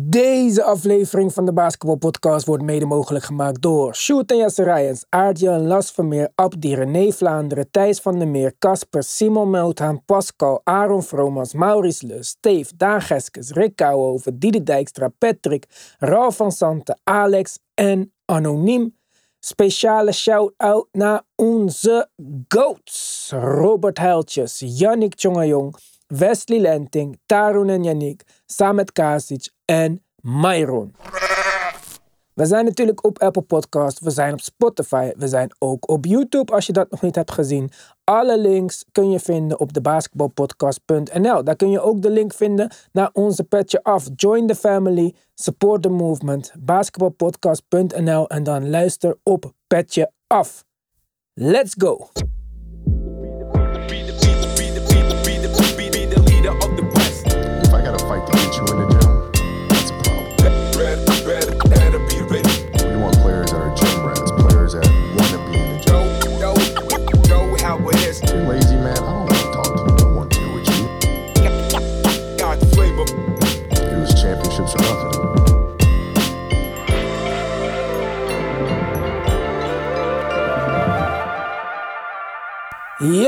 Deze aflevering van de Basketball Podcast wordt mede mogelijk gemaakt door Sjoerd en Jesse Rijens, Aardjan Las Vermeer, Abdi, René Vlaanderen, Thijs van der Meer, Casper, Simon Melthaan, Pascal, Aaron Vromans, Maurice Lus, Steve, Daan Geskes, Rick Kouwhoven, Diede Dijkstra, Patrick, Ralf van Santen, Alex en Anoniem. Speciale shout-out naar onze GOATs. Robert Heiltjes, Yannick Tjongajong, Wesley Lenting, Tarun en Yannick, Samet Kasic en Myron. We zijn natuurlijk op Apple Podcast, we zijn op Spotify, we zijn ook op YouTube als je dat nog niet hebt gezien. Alle links kun je vinden op de basketbalpodcast.nl. Daar kun je ook de link vinden naar onze petje af. Join the family, support the movement, basketbalpodcast.nl en dan luister op petje af. Let's go!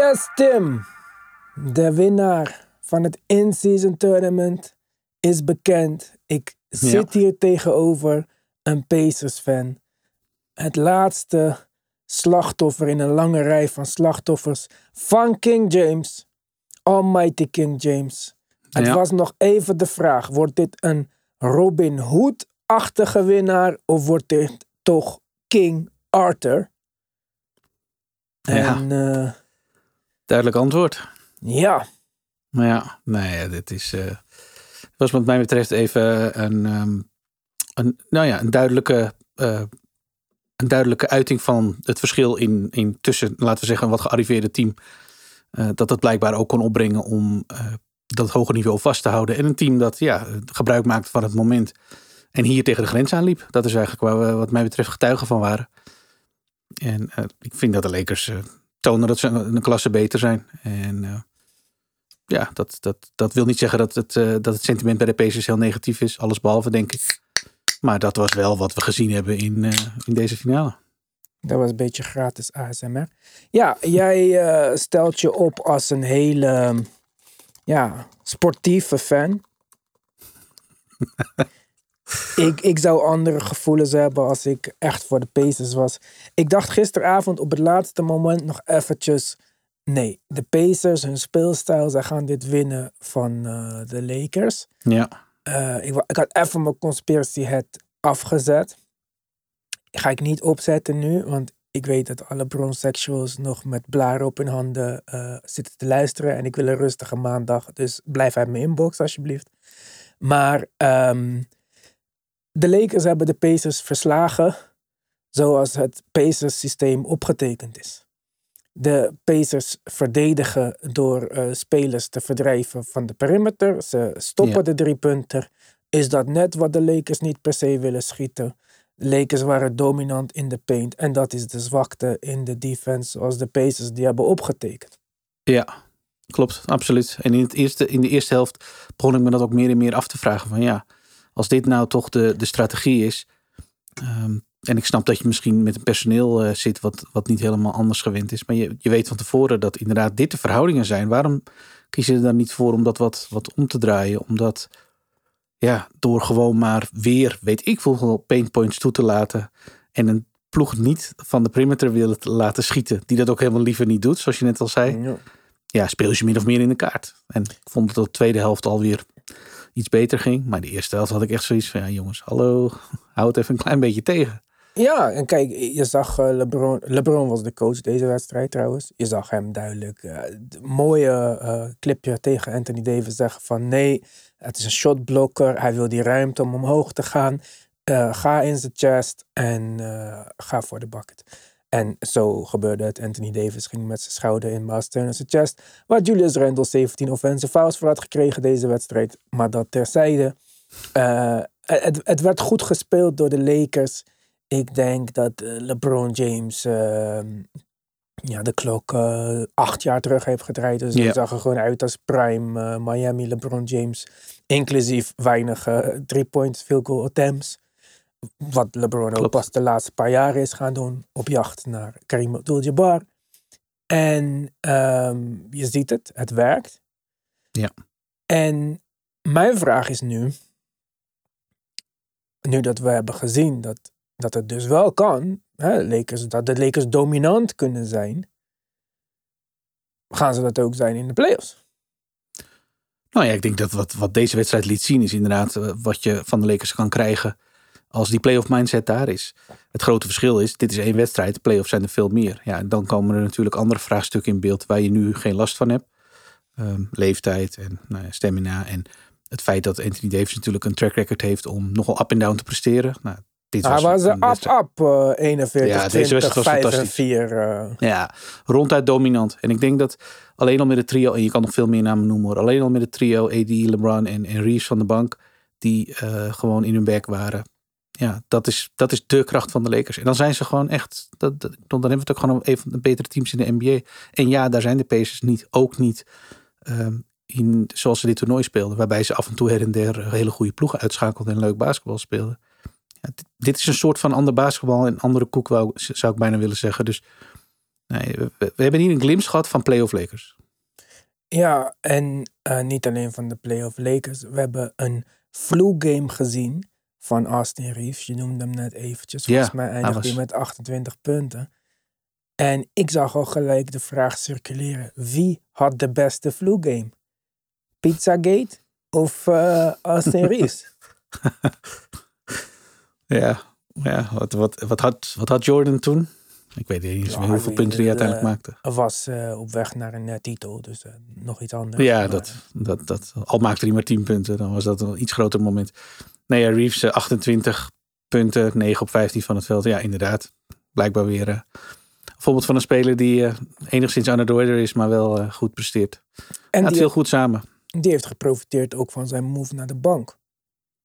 Yes, Tim. De winnaar van het in-season tournament is bekend. Ik zit hier tegenover een Pacers-fan. Het laatste slachtoffer in een lange rij van slachtoffers van King James. Almighty King James. Het Ja. was nog even de vraag: wordt dit een Robin Hood-achtige winnaar of wordt dit toch King Arthur? Ja. En eh, Duidelijk antwoord. ja, Maar ja, nee, dit is. eh was wat mij betreft even een, ehm, een, nou ja, een duidelijke. eh, een duidelijke uiting van het verschil in, in tussen, laten we zeggen, een wat gearriveerde team. eh, dat dat blijkbaar ook kon opbrengen om dat hoge niveau vast te houden. En een team dat ja, gebruik maakte van het moment. En hier tegen de grens aanliep. Dat is eigenlijk waar we, wat mij betreft, getuigen van waren. En ik vind dat de Lakers tonen dat ze een, een klasse beter zijn. En eh, ja, dat, dat, dat wil niet zeggen dat het, eh, dat het sentiment bij de Pacers heel negatief is. Alles behalve, denk ik. Maar dat was wel wat we gezien hebben in, eh, in deze finale. Dat was een beetje gratis ASMR. Ja, jij stelt je op als een hele ja, sportieve fan. ik, ik zou andere gevoelens hebben als ik echt voor de Pacers was. Ik dacht gisteravond op het laatste moment nog eventjes... Nee, de Pacers, hun speelstijl, zij gaan dit winnen van eh, de Lakers. Ja, Eh, ik, ik had even mijn conspiracy head afgezet. Ga ik niet opzetten nu, want ik weet dat alle bronsexuals nog met blaren op hun handen eh, zitten te luisteren. En ik wil een rustige maandag, dus blijf uit mijn inbox alsjeblieft. Maar ehm, de Lakers hebben de Pacers verslagen zoals het Pacers systeem opgetekend is. De Pacers verdedigen door eh, spelers te verdrijven van de perimeter. Ze stoppen Ja. de driepunter. Is dat net wat de Lakers niet per se willen schieten? De Lakers waren dominant in de paint. En dat is de zwakte in de defense zoals de Pacers die hebben opgetekend. ja klopt, absoluut. En in, het eerste, in de eerste helft begon ik me dat ook meer en meer af te vragen. Van ja, als dit nou toch de, de strategie is. ehm, en ik snap dat je misschien met een personeel eh, zit wat, wat niet helemaal anders gewend is. Maar je, je weet van tevoren dat inderdaad dit de verhoudingen zijn. Waarom kiezen ze er dan niet voor om dat wat, wat om te draaien? Omdat ja, door gewoon maar weer, weet ik veel, paintpoints toe te laten. En een ploeg niet van de perimeter willen te laten schieten. Die dat ook helemaal liever niet doet, zoals je net al zei. Ja, speel je min of meer in de kaart. En ik vond dat de tweede helft alweer iets beter ging. Maar de eerste helft had ik echt zoiets van, ja jongens, hallo, hou het even een klein beetje tegen. Ja, en kijk, je zag eh, LeBron. LeBron was de coach deze wedstrijd trouwens. Je zag hem duidelijk d- mooie eh, clipje tegen Anthony Davis zeggen van nee, het is een shotblokker. Hij wil die ruimte om omhoog te gaan. Ga in zijn chest en ga voor de bucket. En zo gebeurde het. Anthony Davis ging met zijn schouder in Miles Turner zijn chest. Waar Julius Randle 17 offensive fouls voor had gekregen deze wedstrijd. Maar dat terzijde. Eh, het, het werd goed gespeeld door de Lakers. Ik denk dat eh, LeBron James ehm, ja, de klok eh, acht jaar terug heeft gedraaid. Dus Ja. het zag er gewoon uit als prime Miami LeBron James. Inclusief weinig three-point field goal attempts. Wat LeBron ook pas de laatste paar jaren is gaan doen. Op jacht naar Kareem Abdul-Jabbar. En ehm, je ziet het, het werkt. Ja. En mijn vraag is nu, nu dat we hebben gezien dat, dat het dus wel kan, hè, Lakers, dat de Lakers dominant kunnen zijn, gaan ze dat ook zijn in de playoffs? Nou ja, ik denk dat wat, wat deze wedstrijd liet zien is inderdaad eh, wat je van de Lakers kan krijgen als die playoff mindset daar is. Het grote verschil is, dit is één wedstrijd, de playoffs zijn er veel meer. Ja, en dan komen er natuurlijk andere vraagstukken in beeld waar je nu geen last van hebt. Ehm, leeftijd en nou ja, stamina en het feit dat Anthony Davis natuurlijk een track record heeft om nogal up en down te presteren. Nou, dit Hij was een er wedstrijd- up, up, eh, 41, Ja, deze 20, wedstrijd was 5 en fantastisch. 4. eh. Ja, ronduit dominant. En ik denk dat alleen al met het trio, en je kan nog veel meer namen noemen hoor. Alleen al met het trio AD, LeBron en, en Reeves van de bank, die eh, gewoon in hun werk waren. Ja, dat is, dat is de kracht van de Lakers. En dan zijn ze gewoon echt, dat, dan hebben we het ook gewoon een van de betere teams in de NBA. En ja, daar zijn de Pacers niet, ook niet ehm, in, zoals ze dit toernooi speelden. Waarbij ze af en toe her en der hele goede ploegen uitschakelden en leuk basketbal speelden. Ja, dit, is een soort van ander basketbal en andere koek, wou, zou ik bijna willen zeggen. Dus Nee, we, we hebben hier een glimp gehad van playoff Lakers. Ja, en eh, niet alleen van de playoff Lakers. We hebben een flu game gezien van Austin Reeves. Je noemde hem net eventjes. Ja, Volgens mij eindigde was- hij met 28 punten. En ik zag al gelijk de vraag circuleren. Wie had de beste flu game? Pizzagate of eh, Austin Reeves? Ja, ja wat, wat, wat, had, wat had Jordan toen? Ik weet niet eens Ja, hoeveel punten hij uiteindelijk eh, maakte. Hij was eh, op weg naar een titel, dus nog iets anders. Ja, Maar, dat, dat, dat, al maakte hij maar 10 punten, dan was dat een iets groter moment. Nee, ja, Reeves eh, 28 punten, 9 op 15 van het veld. Ja, inderdaad. Blijkbaar weer eh, een voorbeeld van een speler die eh, enigszins aan de order is, maar wel eh, goed presteert. En Gaat die, veel goed samen. die heeft geprofiteerd ook van zijn move naar de bank.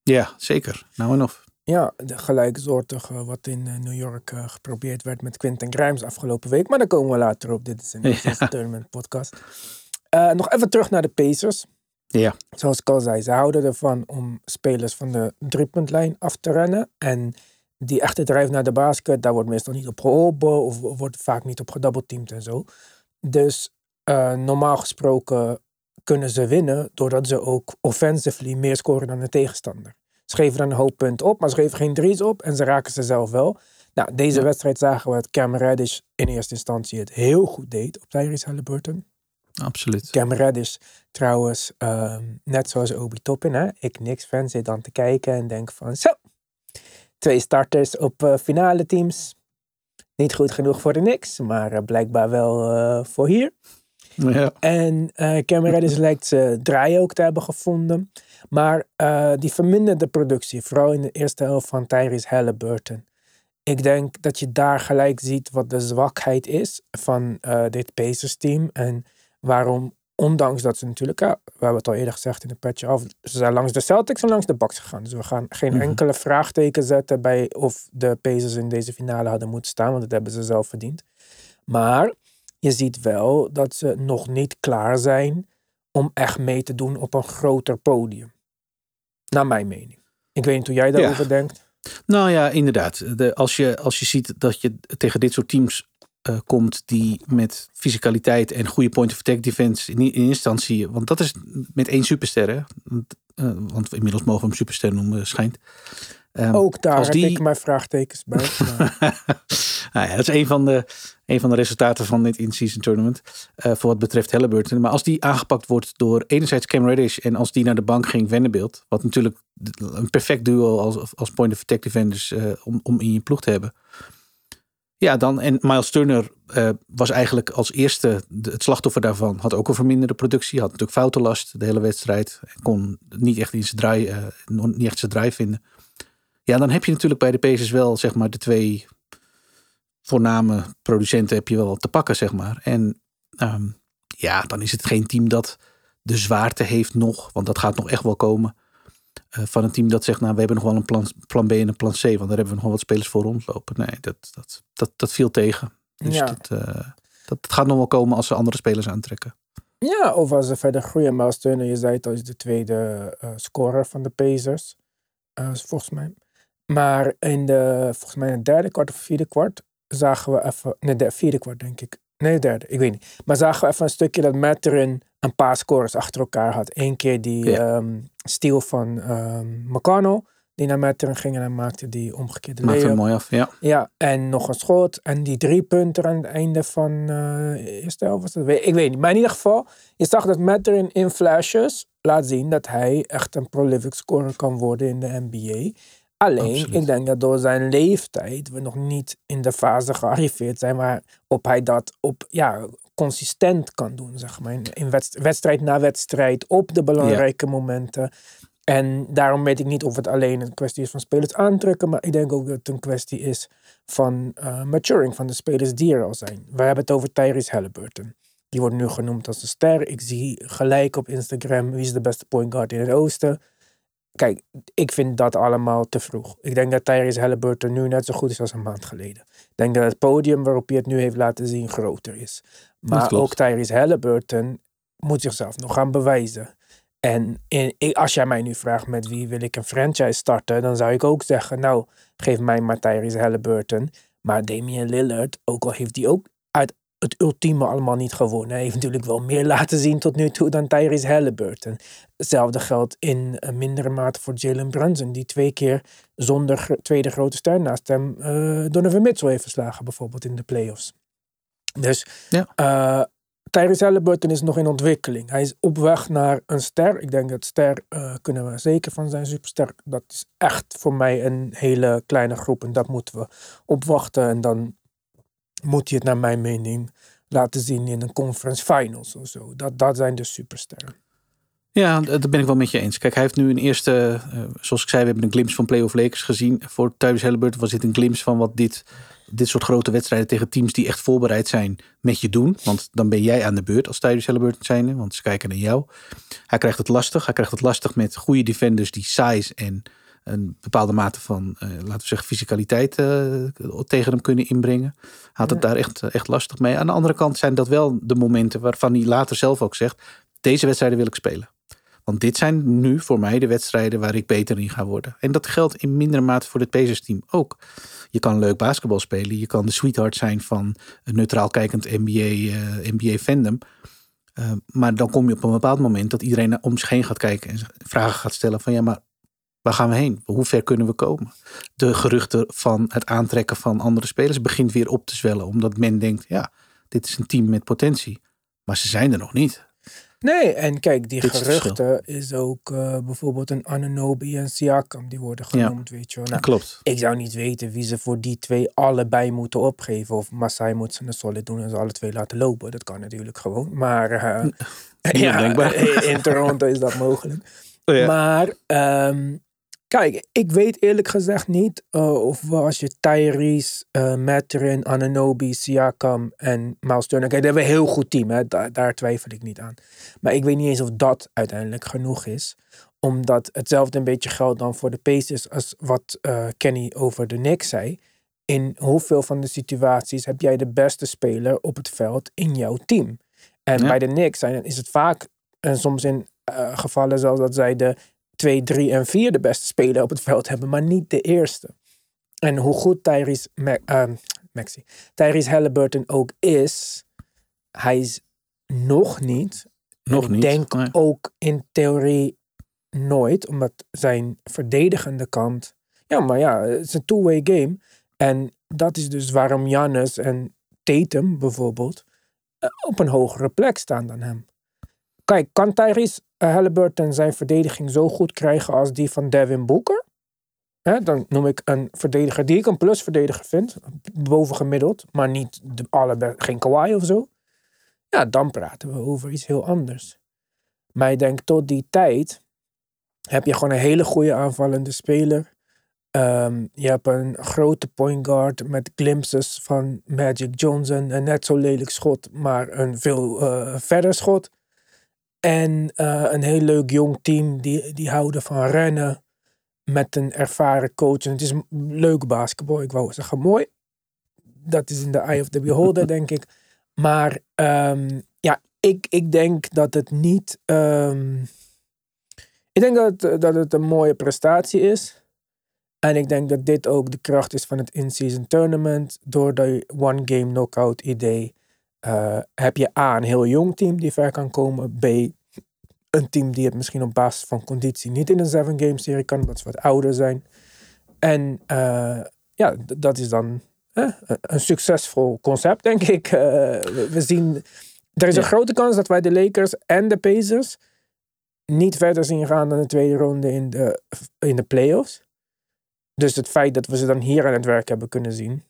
Ja, zeker. Nou en of. Ja, de gelijksoortige wat in eh, New York eh, geprobeerd werd met Quentin Grimes afgelopen week. Maar daar komen we later op. Dit is een Ja. Tournament podcast. Eh, nog even terug naar de Pacers. Ja, Zoals ik al zei, ze houden ervan om spelers van de driepuntlijn af te rennen. En die echte drijf naar de basket, daar wordt meestal niet op geholpen of wordt vaak niet op gedoubleteamd en zo. Dus eh, normaal gesproken kunnen ze winnen doordat ze ook offensively meer scoren dan de tegenstander. Ze geven dan een hoop punten op, maar ze geven geen drie's op en ze raken ze zelf wel. Nou, deze Ja. wedstrijd zagen we dat Cam Reddish in eerste instantie het heel goed deed op Tyrese Halliburton. Absoluut. Cam Reddish trouwens, ehm, net zoals Obi Toppin, hè? ik niks fan, zit dan te kijken en denk van zo, twee starters op eh, finale teams. Niet goed genoeg voor de Knicks, maar eh, blijkbaar wel eh, voor hier. Ja. En eh Cam Reddish lijkt ze draai ook te hebben gevonden. Maar die verminderde productie, vooral in de eerste helft van Tyrese Halliburton. Ik denk dat je daar gelijk ziet wat de zwakheid is van dit Pacers team. En waarom, ondanks dat ze natuurlijk, ja, we hebben het al eerder gezegd in de patch af, ze zijn langs de Celtics en langs de Bucks gegaan. Dus we gaan geen Mhm. enkele vraagteken zetten bij of de Pacers in deze finale hadden moeten staan, want dat hebben ze zelf verdiend. Maar je ziet wel dat ze nog niet klaar zijn om echt mee te doen op een groter podium. Naar mijn mening. Ik weet niet hoe jij daarover denkt. Nou ja, inderdaad. De, als, je, als je ziet dat je tegen dit soort teams eh, komt die met fysicaliteit en goede point of attack defense in, in instantie, want dat is met één superster, hè? Want, eh, want inmiddels mogen we hem superster noemen, schijnt. Ehm, Ook daar als heb die- ik mijn vraagtekens bij. nou ja, dat is een van de, een van de resultaten van dit in-season tournament. eh, voor wat betreft Halliburton. Maar als die aangepakt wordt door enerzijds Cam Reddish. En als die naar de bank ging, Vanderbilt. Wat natuurlijk een perfect duo als, als point of attack defenders eh, om, om in je ploeg te hebben. Ja, dan. En Miles Turner eh, was eigenlijk als eerste het slachtoffer daarvan. Had ook een verminderde productie. Had natuurlijk foutenlast de hele wedstrijd. Kon niet echt in zijn draai, eh, niet echt zijn draai vinden. Ja, dan heb je natuurlijk bij de Pacers wel zeg maar de twee voorname producenten heb je wel te pakken, zeg maar. En ehm, ja, dan is het geen team dat de zwaarte heeft nog, want dat gaat nog echt wel komen. Eh, van een team dat zegt, nou, we hebben nog wel een plan, plan B en een plan C, want daar hebben we nog wel wat spelers voor rondlopen. Nee, dat, dat, dat, dat viel tegen. Dus Ja. dat, eh, dat, dat gaat nog wel komen als ze andere spelers aantrekken. Ja, of als ze verder groeien. Miles Turner, je zei het al, is de tweede uh, scorer van de Pacers. Uh, volgens mij. Maar in de, volgens mij in het derde kwart of vierde kwart zagen we even, nee, de vierde kwart denk ik. Nee, derde, ik weet niet. Maar zagen we even een stukje dat Matterin een paar scores achter elkaar had. Eén keer die ja. um, steal van um, McConnell die naar Metteren ging en hij maakte die omgekeerde Maakte hem mooi af, ja. Ja, en nog een schot en die drie punten aan het einde van uh, eerste helft was dat? Ik weet niet, maar in ieder geval, je zag dat Metteren in flashes laat zien dat hij echt een prolific scorer kan worden in de NBA. Alleen, Absoluut. ik denk dat door zijn leeftijd we nog niet in de fase gearriveerd zijn waarop hij dat op, ja, consistent kan doen, zeg maar. In wedstrijd, na wedstrijd, op de belangrijke ja. momenten. En daarom weet ik niet of het alleen een kwestie is van spelers aantrekken, maar ik denk ook dat het een kwestie is van uh, maturing van de spelers die er al zijn. We hebben het over Tyrese Halliburton. Die wordt nu genoemd als de ster. Ik zie gelijk op Instagram wie is de beste point guard in het oosten. Kijk, ik vind dat allemaal te vroeg. Ik denk dat Tyrese Halliburton nu net zo goed is als een maand geleden. Ik denk dat het podium waarop hij het nu heeft laten zien groter is. Maar ook Tyrese Halliburton moet zichzelf nog gaan bewijzen. En in, als jij mij nu vraagt met wie wil ik een franchise starten, dan zou ik ook zeggen, nou, geef mij maar Tyrese Halliburton. Maar Damian Lillard, ook al heeft hij ook het ultieme allemaal niet gewonnen. Hij heeft natuurlijk wel meer laten zien tot nu toe dan Tyrese Halliburton. Hetzelfde geldt in een mindere mate voor Jalen Brunson, die twee keer zonder tweede grote ster naast hem uh, Donovan Mitchell heeft verslagen, bijvoorbeeld in de playoffs. Dus ja. Uh, Tyrese Halliburton is nog in ontwikkeling. Hij is op weg naar een ster. Ik denk dat ster uh, kunnen we zeker van zijn superster. Dat is echt voor mij een hele kleine groep en dat moeten we opwachten. En dan moet hij het naar mijn mening laten zien in een conference finals of zo. Dat, dat zijn de supersterren. Ja, dat ben ik wel met je eens. Kijk, hij heeft nu een eerste, uh, zoals ik zei, we hebben een glimpse van Playoff Lakers gezien. Voor Tyrese Halliburton was dit een glimpse van wat dit dit soort grote wedstrijden tegen teams die echt voorbereid zijn met je doen. Want dan ben jij aan de beurt als Tyrese Halliburton zijn, want ze kijken naar jou. Hij krijgt het lastig. Hij krijgt het lastig met goede defenders die size en een bepaalde mate van, uh, laten we zeggen, fysicaliteit uh, tegen hem kunnen inbrengen. Had het daar echt, echt lastig mee. Aan de andere kant zijn dat wel de momenten waarvan hij later zelf ook zegt: deze wedstrijden wil ik spelen. Want dit zijn nu voor mij de wedstrijden waar ik beter in ga worden. En dat geldt in mindere mate voor het Pacers team ook. Je kan leuk basketbal spelen. Je kan de sweetheart zijn van een neutraal kijkend NBA, uh, eh, NBA fandom. Maar dan kom je op een bepaald moment dat iedereen om zich heen gaat kijken en vragen gaat stellen van ja, maar waar gaan we heen? Hoe ver kunnen we komen? De geruchten van het aantrekken van andere spelers begint weer op te zwellen, omdat men denkt ja, dit is een team met potentie. Maar ze zijn er nog niet. Nee, en kijk, die geruchten is, ook uh, bijvoorbeeld een Ananobi en Siakam, die worden genoemd, weet je wel. Nou, klopt. Ik zou niet weten wie ze voor die twee allebei moeten opgeven. Of Masai moet ze een solid doen en ze alle twee laten lopen. Dat kan natuurlijk gewoon. Maar uh, ja, in Toronto is dat mogelijk. Oh ja. Maar um, Kijk, ik weet eerlijk gezegd niet uh, of als je Tyrese, uh, Matterin, Ananobi, Siakam en Miles Turner... Kijk, dat hebben we een heel goed team, hè? Daar, daar twijfel ik niet aan. Maar ik weet niet eens of dat uiteindelijk genoeg is. Omdat hetzelfde een beetje geldt dan voor de Pacers als wat uh, Kenny over de Knicks zei. In hoeveel van de situaties heb jij de beste speler op het veld in jouw team? En bij de Knicks zijn, is het vaak, en soms in gevallen zoals dat zij de twee, drie en vier de beste speler op het veld hebben, maar niet de eerste. En hoe goed Tyrese, uh, Maxi, Tyrese Halliburton ook is, hij is nog niet. Nog ik niet. denk ook in theorie nooit, omdat zijn verdedigende kant. Ja, maar ja, het is een two-way game. En dat is dus waarom Jannes en Tatum bijvoorbeeld eh, op een hogere plek staan dan hem. Kijk, kan Tyrese Halliburton zijn verdediging zo goed krijgen als die van Devin Booker? Hè, dan noem ik een verdediger die ik een plusverdediger vind. Bovengemiddeld, maar niet de allebei, geen Kawhi of zo. Ja, dan praten we over iets heel anders. Maar ik denk tot die tijd heb je gewoon een hele goede aanvallende speler. Um, je hebt een grote point guard met glimpses van Magic Johnson. Een net zo lelijk schot, maar een veel uh, verder schot. En uh, een heel leuk jong team die, die houden van rennen. Met een ervaren coach. En het is leuk basketbal. Ik wou zeggen mooi. Dat is in de eye of the beholder, denk ik. Maar um, ja, ik, ik denk dat het niet. ehm, ik denk dat, het- dat het een mooie prestatie is. En ik denk dat dit ook de kracht is van het in-season tournament. Door de one-game knockout idee eh, heb je A, een heel jong team die ver kan komen. B, een team die het misschien op basis van conditie niet in een seven-game serie kan, omdat ze wat ouder zijn. En eh, ja, dat is dan eh, een- succesvol concept, denk ik. Eh, we, we zien, er is een Ja. grote kans dat wij de Lakers en de Pacers niet verder zien gaan dan de tweede ronde in de, in de playoffs. Dus het feit dat we ze dan hier aan het werk hebben kunnen zien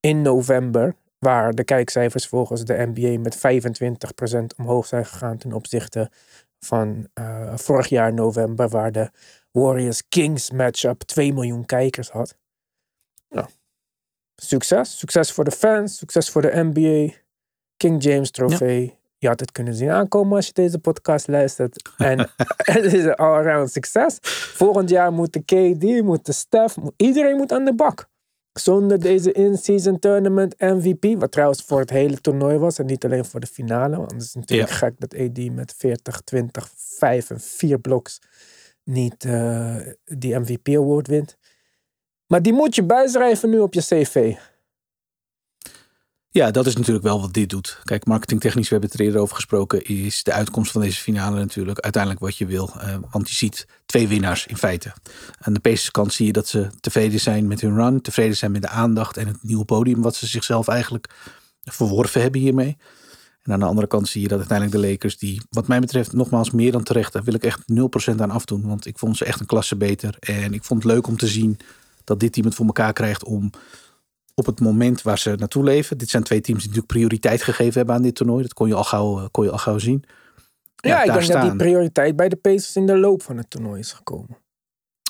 in november, waar de kijkcijfers volgens de NBA met 25% omhoog zijn gegaan ten opzichte van eh, vorig jaar november, waar de Warriors Kings matchup 2 miljoen kijkers had. Ja. Succes. Succes voor de fans, succes voor de NBA. King James trofee. Je had het kunnen zien aankomen als je deze podcast luistert. En het is een all-around succes. Volgend jaar moet de KD, moet de Steph, moet- iedereen moet aan de bak. Zonder deze in-season tournament MVP, wat trouwens voor het hele toernooi was en niet alleen voor de finale. Want het is natuurlijk Ja. gek dat AD met 40, 20, 5 en 4 bloks niet eh, die MVP award wint. Maar die moet je bijschrijven nu op je cv. Ja, dat is natuurlijk wel wat dit doet. Kijk, marketingtechnisch, we hebben het er eerder over gesproken, is de uitkomst van deze finale natuurlijk uiteindelijk wat je wil. Eh, want je ziet twee winnaars in feite. Aan de Pacers kant zie je dat ze tevreden zijn met hun run, tevreden zijn met de aandacht en het nieuwe podium wat ze zichzelf eigenlijk verworven hebben hiermee. En aan de andere kant zie je dat uiteindelijk de Lakers, die wat mij betreft nogmaals meer dan terecht, daar wil ik echt 0% aan afdoen. Want ik vond ze echt een klasse beter. En ik vond het leuk om te zien dat dit team het voor elkaar krijgt om op het moment waar ze naartoe leven. Dit zijn twee teams die natuurlijk prioriteit gegeven hebben aan dit toernooi. Dat kon je al gauw, eh, kon je al gauw zien. Ja, ik denk dat die prioriteit bij de Pacers in de loop van het toernooi is gekomen.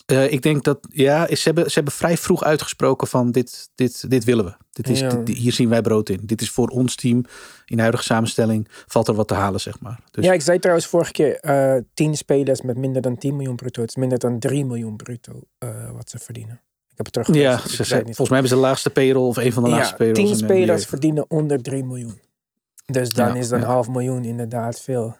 Eh, ik denk dat, ja, ze hebben, ze hebben vrij vroeg uitgesproken van dit, dit, dit willen we. Dit is, Ja. dit- hier zien wij brood in. Dit is voor ons team. In de huidige samenstelling valt er wat te halen, zeg maar. Dus Ja, ik zei trouwens vorige keer, eh 10 spelers met minder dan 10 miljoen bruto. Het is minder dan 3 miljoen bruto wat ze verdienen. Ik heb het ja, ze, ze- zei het niet volgens mij hebben ze de laagste payroll of een van de laagste Ja, payrolls. 10 in de NBA. spelers verdienen onder 3 miljoen. Dus dan Ja, is dan ja. half miljoen inderdaad veel.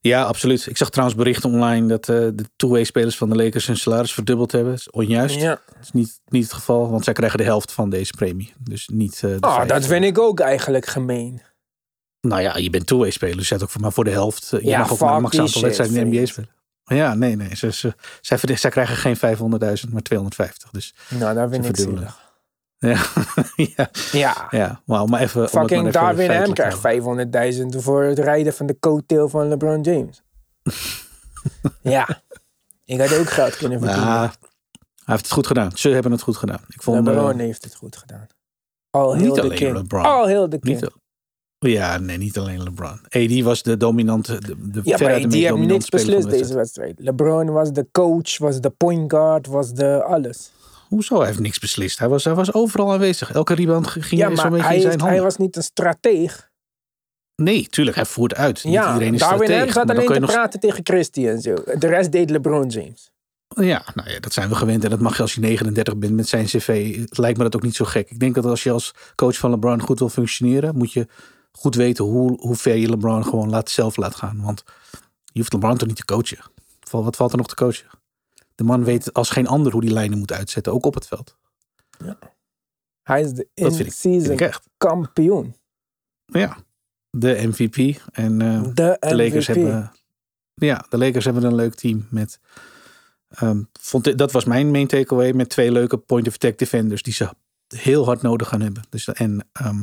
Ja, absoluut. Ik zag trouwens berichten online dat eh, de two-way spelers van de Lakers hun salaris verdubbeld hebben. Dat is onjuist. Ja. Dat is niet, niet het geval, want zij krijgen de helft van deze premie. Dus niet de Oh, dat vind ik ook eigenlijk gemeen. Nou ja, je bent two-way speler. Dus je ook voor, maar voor de helft. eh, Je Ja, mag ook maar max aantal wedstrijden in de NBA spelen. Ja, nee, nee. Ze, ze, zij, krijgen geen 500.000, maar 250. Dus Nou, vind Ze ik zielig. ja, ja, Ja. ja. Maar even, maar Fucking Darwin M krijgt houden. 500.000 voor het rijden van de coattail van LeBron James. ja. Ik had ook geld kunnen verdienen. Ja, hij heeft het goed gedaan. Ze hebben het goed gedaan. Ik vond, eh, LeBron heeft het goed gedaan. Al heel de king. LeBron. Al heel de king. Ja, nee, niet alleen LeBron. AD was de dominante, de, de ja, maar hebben dominante niks beslist de deze wedstrijd. LeBron was de coach, was de point guard, was de alles. Hoezo? Hij heeft niks beslist. Hij was, hij was overal aanwezig. Elke rebound ging Ja, zo'n beetje hij, in zijn heeft- handen. hij was niet een strateeg. Nee, tuurlijk. Hij voert uit. Niet Ja, iedereen is Darwin maar dan alleen te nog praten tegen Christie en zo. De rest deed LeBron James. Ja, nou ja, dat zijn we gewend. En dat mag je als je 39 bent met zijn cv. Het lijkt me dat ook niet zo gek. Ik denk dat als je als coach van LeBron goed wil functioneren, moet je goed weten hoe, hoe ver je LeBron gewoon laat, zelf laat gaan. Want je hoeft LeBron toch niet te coachen. Wat valt er nog te coachen? De man weet als geen ander hoe die lijnen moet uitzetten, ook op het veld. Hij is de in-season kampioen. Ja, de MVP. En eh, De, de Lakers hebben. Ja, de Lakers hebben een leuk team met. ehm, vond dat was mijn main takeaway met twee leuke point of attack defenders die ze heel hard nodig gaan hebben. Dus, en ehm,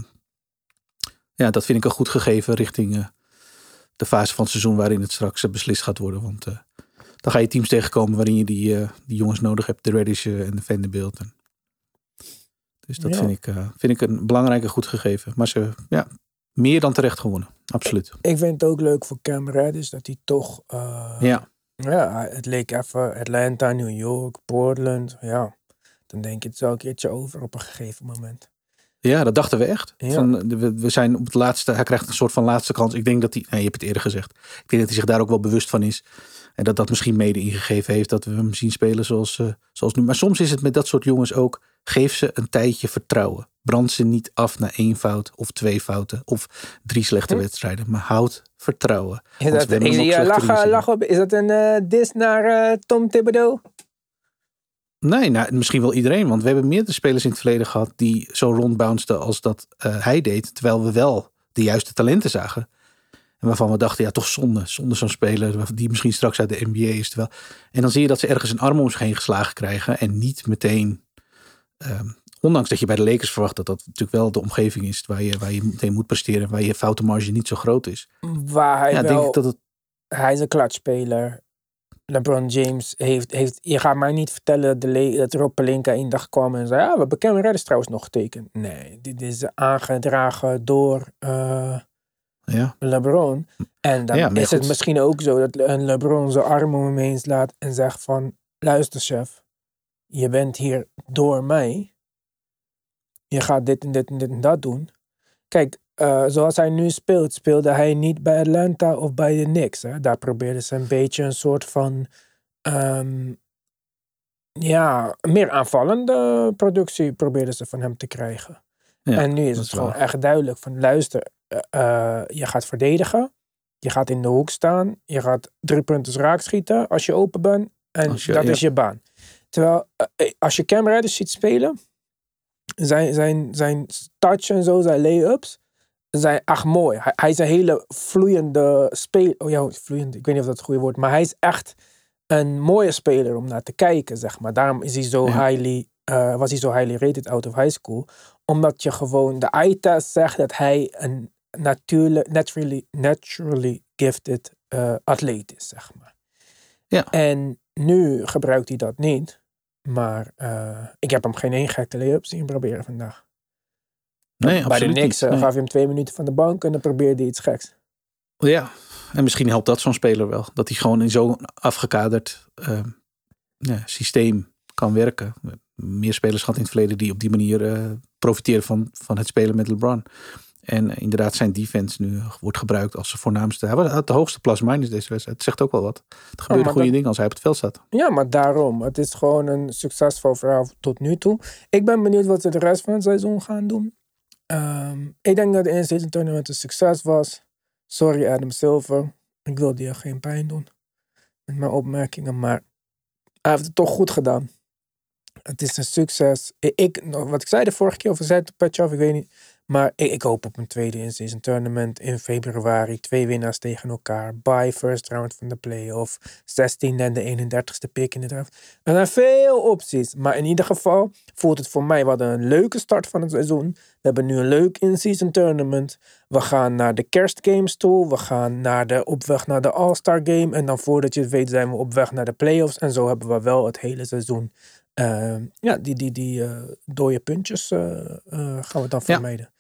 ja, dat vind ik een goed gegeven richting eh, de fase van het seizoen waarin het straks eh, beslist gaat worden. Want eh, dan ga je teams tegenkomen waarin je die, die jongens nodig hebt, de Reddish en de Vanderbilt. En, dus dat Ja. vind, ik, vind ik een belangrijk en goed gegeven. Maar ze, ja, meer dan terecht gewonnen. Absoluut. Ik vind het ook leuk voor Cam Reddish dat hij toch... Ja. Ja, het leek even Atlanta, New York, Portland. Ja, dan denk je het wel een keertje over op een gegeven moment. Ja, dat dachten we echt. Ja. Van, de- we, we zijn op het laatste, hij krijgt een soort van laatste kans. Ik denk dat hij, nee, je hebt het eerder gezegd. Ik denk dat hij zich daar ook wel bewust van is. En dat dat misschien mede ingegeven heeft dat we hem zien spelen zoals, eh, zoals nu. Maar soms is het met dat soort jongens ook Geef ze een tijdje vertrouwen. Brand ze niet af na één fout of twee fouten of drie slechte Hm? wedstrijden. Maar houd vertrouwen. Is dat, is, ja, op, is dat een eh, dis naar eh, Tom Thibodeau? Nee, nou, misschien wel iedereen. Want we hebben meerdere spelers in het verleden gehad die zo rondbounceden als dat eh, hij deed. Terwijl we wel de juiste talenten zagen. En waarvan we dachten, ja, toch zonde. Zonde zo'n speler die misschien straks uit de NBA is. Terwijl... En dan zie je dat ze ergens een arm om zich heen geslagen krijgen. En niet meteen... ehm, ondanks dat je bij de Lakers verwacht dat dat natuurlijk wel de omgeving is waar je, waar je meteen moet presteren. Waar je foutenmarge niet zo groot is. Waar hij ja, wel, denk ik dat het... hij is een klatspeler. LeBron James heeft, heeft, je gaat mij niet vertellen dat, de dat Rob Pelinka één dag kwam en zei, ja, we hebben Cameron Reddish trouwens nog getekend. Nee, dit is aangedragen door eh, Ja, LeBron. En dan Ja, is het misschien ook zo dat een LeBron zijn arm om hem heen slaat en zegt van, luister chef, je bent hier door mij. Je gaat dit en dit en dit en dat doen. Kijk, eh, zoals hij nu speelt, speelde hij niet bij Atlanta of bij de Knicks. Hè? Daar probeerden ze een beetje een soort van, ehm, ja, meer aanvallende productie probeerden ze van hem te krijgen. ja en nu is het is gewoon waar. echt duidelijk van luister, eh, eh, je gaat verdedigen. Je gaat in de hoek staan. Je gaat drie punten raak schieten als je open bent. En je- dat ja. is je baan. Terwijl als je Cam Reddish ziet spelen. Zijn, zijn, zijn touch en zo, zijn lay-ups. Zijn echt mooi. Hij, hij is een hele vloeiende speler. Oh ja, vloeiend. Ik weet niet of dat het goede woord is. Maar hij is echt een mooie speler om naar te kijken, zeg maar. Daarom is hij zo Ja. highly, eh, was hij zo highly rated out of high school. Omdat je gewoon, de eye-test zegt dat hij een natuurlijk, naturally, naturally gifted eh, atleet is, zeg maar. Ja. En nu gebruikt hij dat niet. Maar eh, ik heb hem geen één gekke lay-up zien proberen vandaag. Nee, Bij de niet. eh, Nee. gaf je hem twee minuten van de bank en dan probeerde hij iets geks. Ja, en misschien helpt dat zo'n speler wel. Dat hij gewoon in zo'n afgekaderd eh, ja, systeem kan werken. Meer spelers gehad in het verleden die op die manier eh, profiteren van, van het spelen met LeBron. En inderdaad zijn defense nu wordt gebruikt als zijn voornaamste. Hij had de hoogste plus minus deze wedstrijd. Het zegt ook wel wat. Het gebeurt maar goede dat- dingen als hij op het veld staat. Ja, maar daarom. Het is gewoon een succesvol verhaal tot nu toe. Ik ben benieuwd wat ze de rest van het seizoen gaan doen. Ehm, ik denk dat de in-season tournament een succes was. Sorry Adam Silver. Ik wilde je geen pijn doen met mijn opmerkingen, maar hij heeft het toch goed gedaan. Het is een succes. Ik, wat ik zei de vorige keer, of zei het af, ik weet niet. Maar ik, ik hoop op een tweede in-season tournament in februari. Twee winnaars tegen elkaar. By first round van de playoff. 16 en de 31ste pick in de draft. Er zijn veel opties. Maar in ieder geval voelt het voor mij wat een leuke start van het seizoen. We hebben nu een leuk in-season tournament. We gaan naar de kerstgames toe. We gaan naar de, op weg naar de All-Star game. En dan voordat je het weet zijn we op weg naar de playoffs. En zo hebben we wel het hele seizoen. Eh, ja, die, die, die eh dode puntjes eh, eh, gaan we dan Ja. vermijden.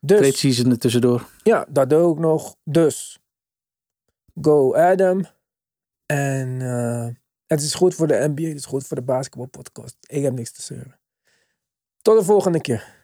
Dus, Trade season er tussendoor. ja, dat doe ik nog. Dus, go Adam. En het is goed voor de NBA, het is goed voor de basketbalpodcast. Ik heb niks te zeuren. Tot de volgende keer.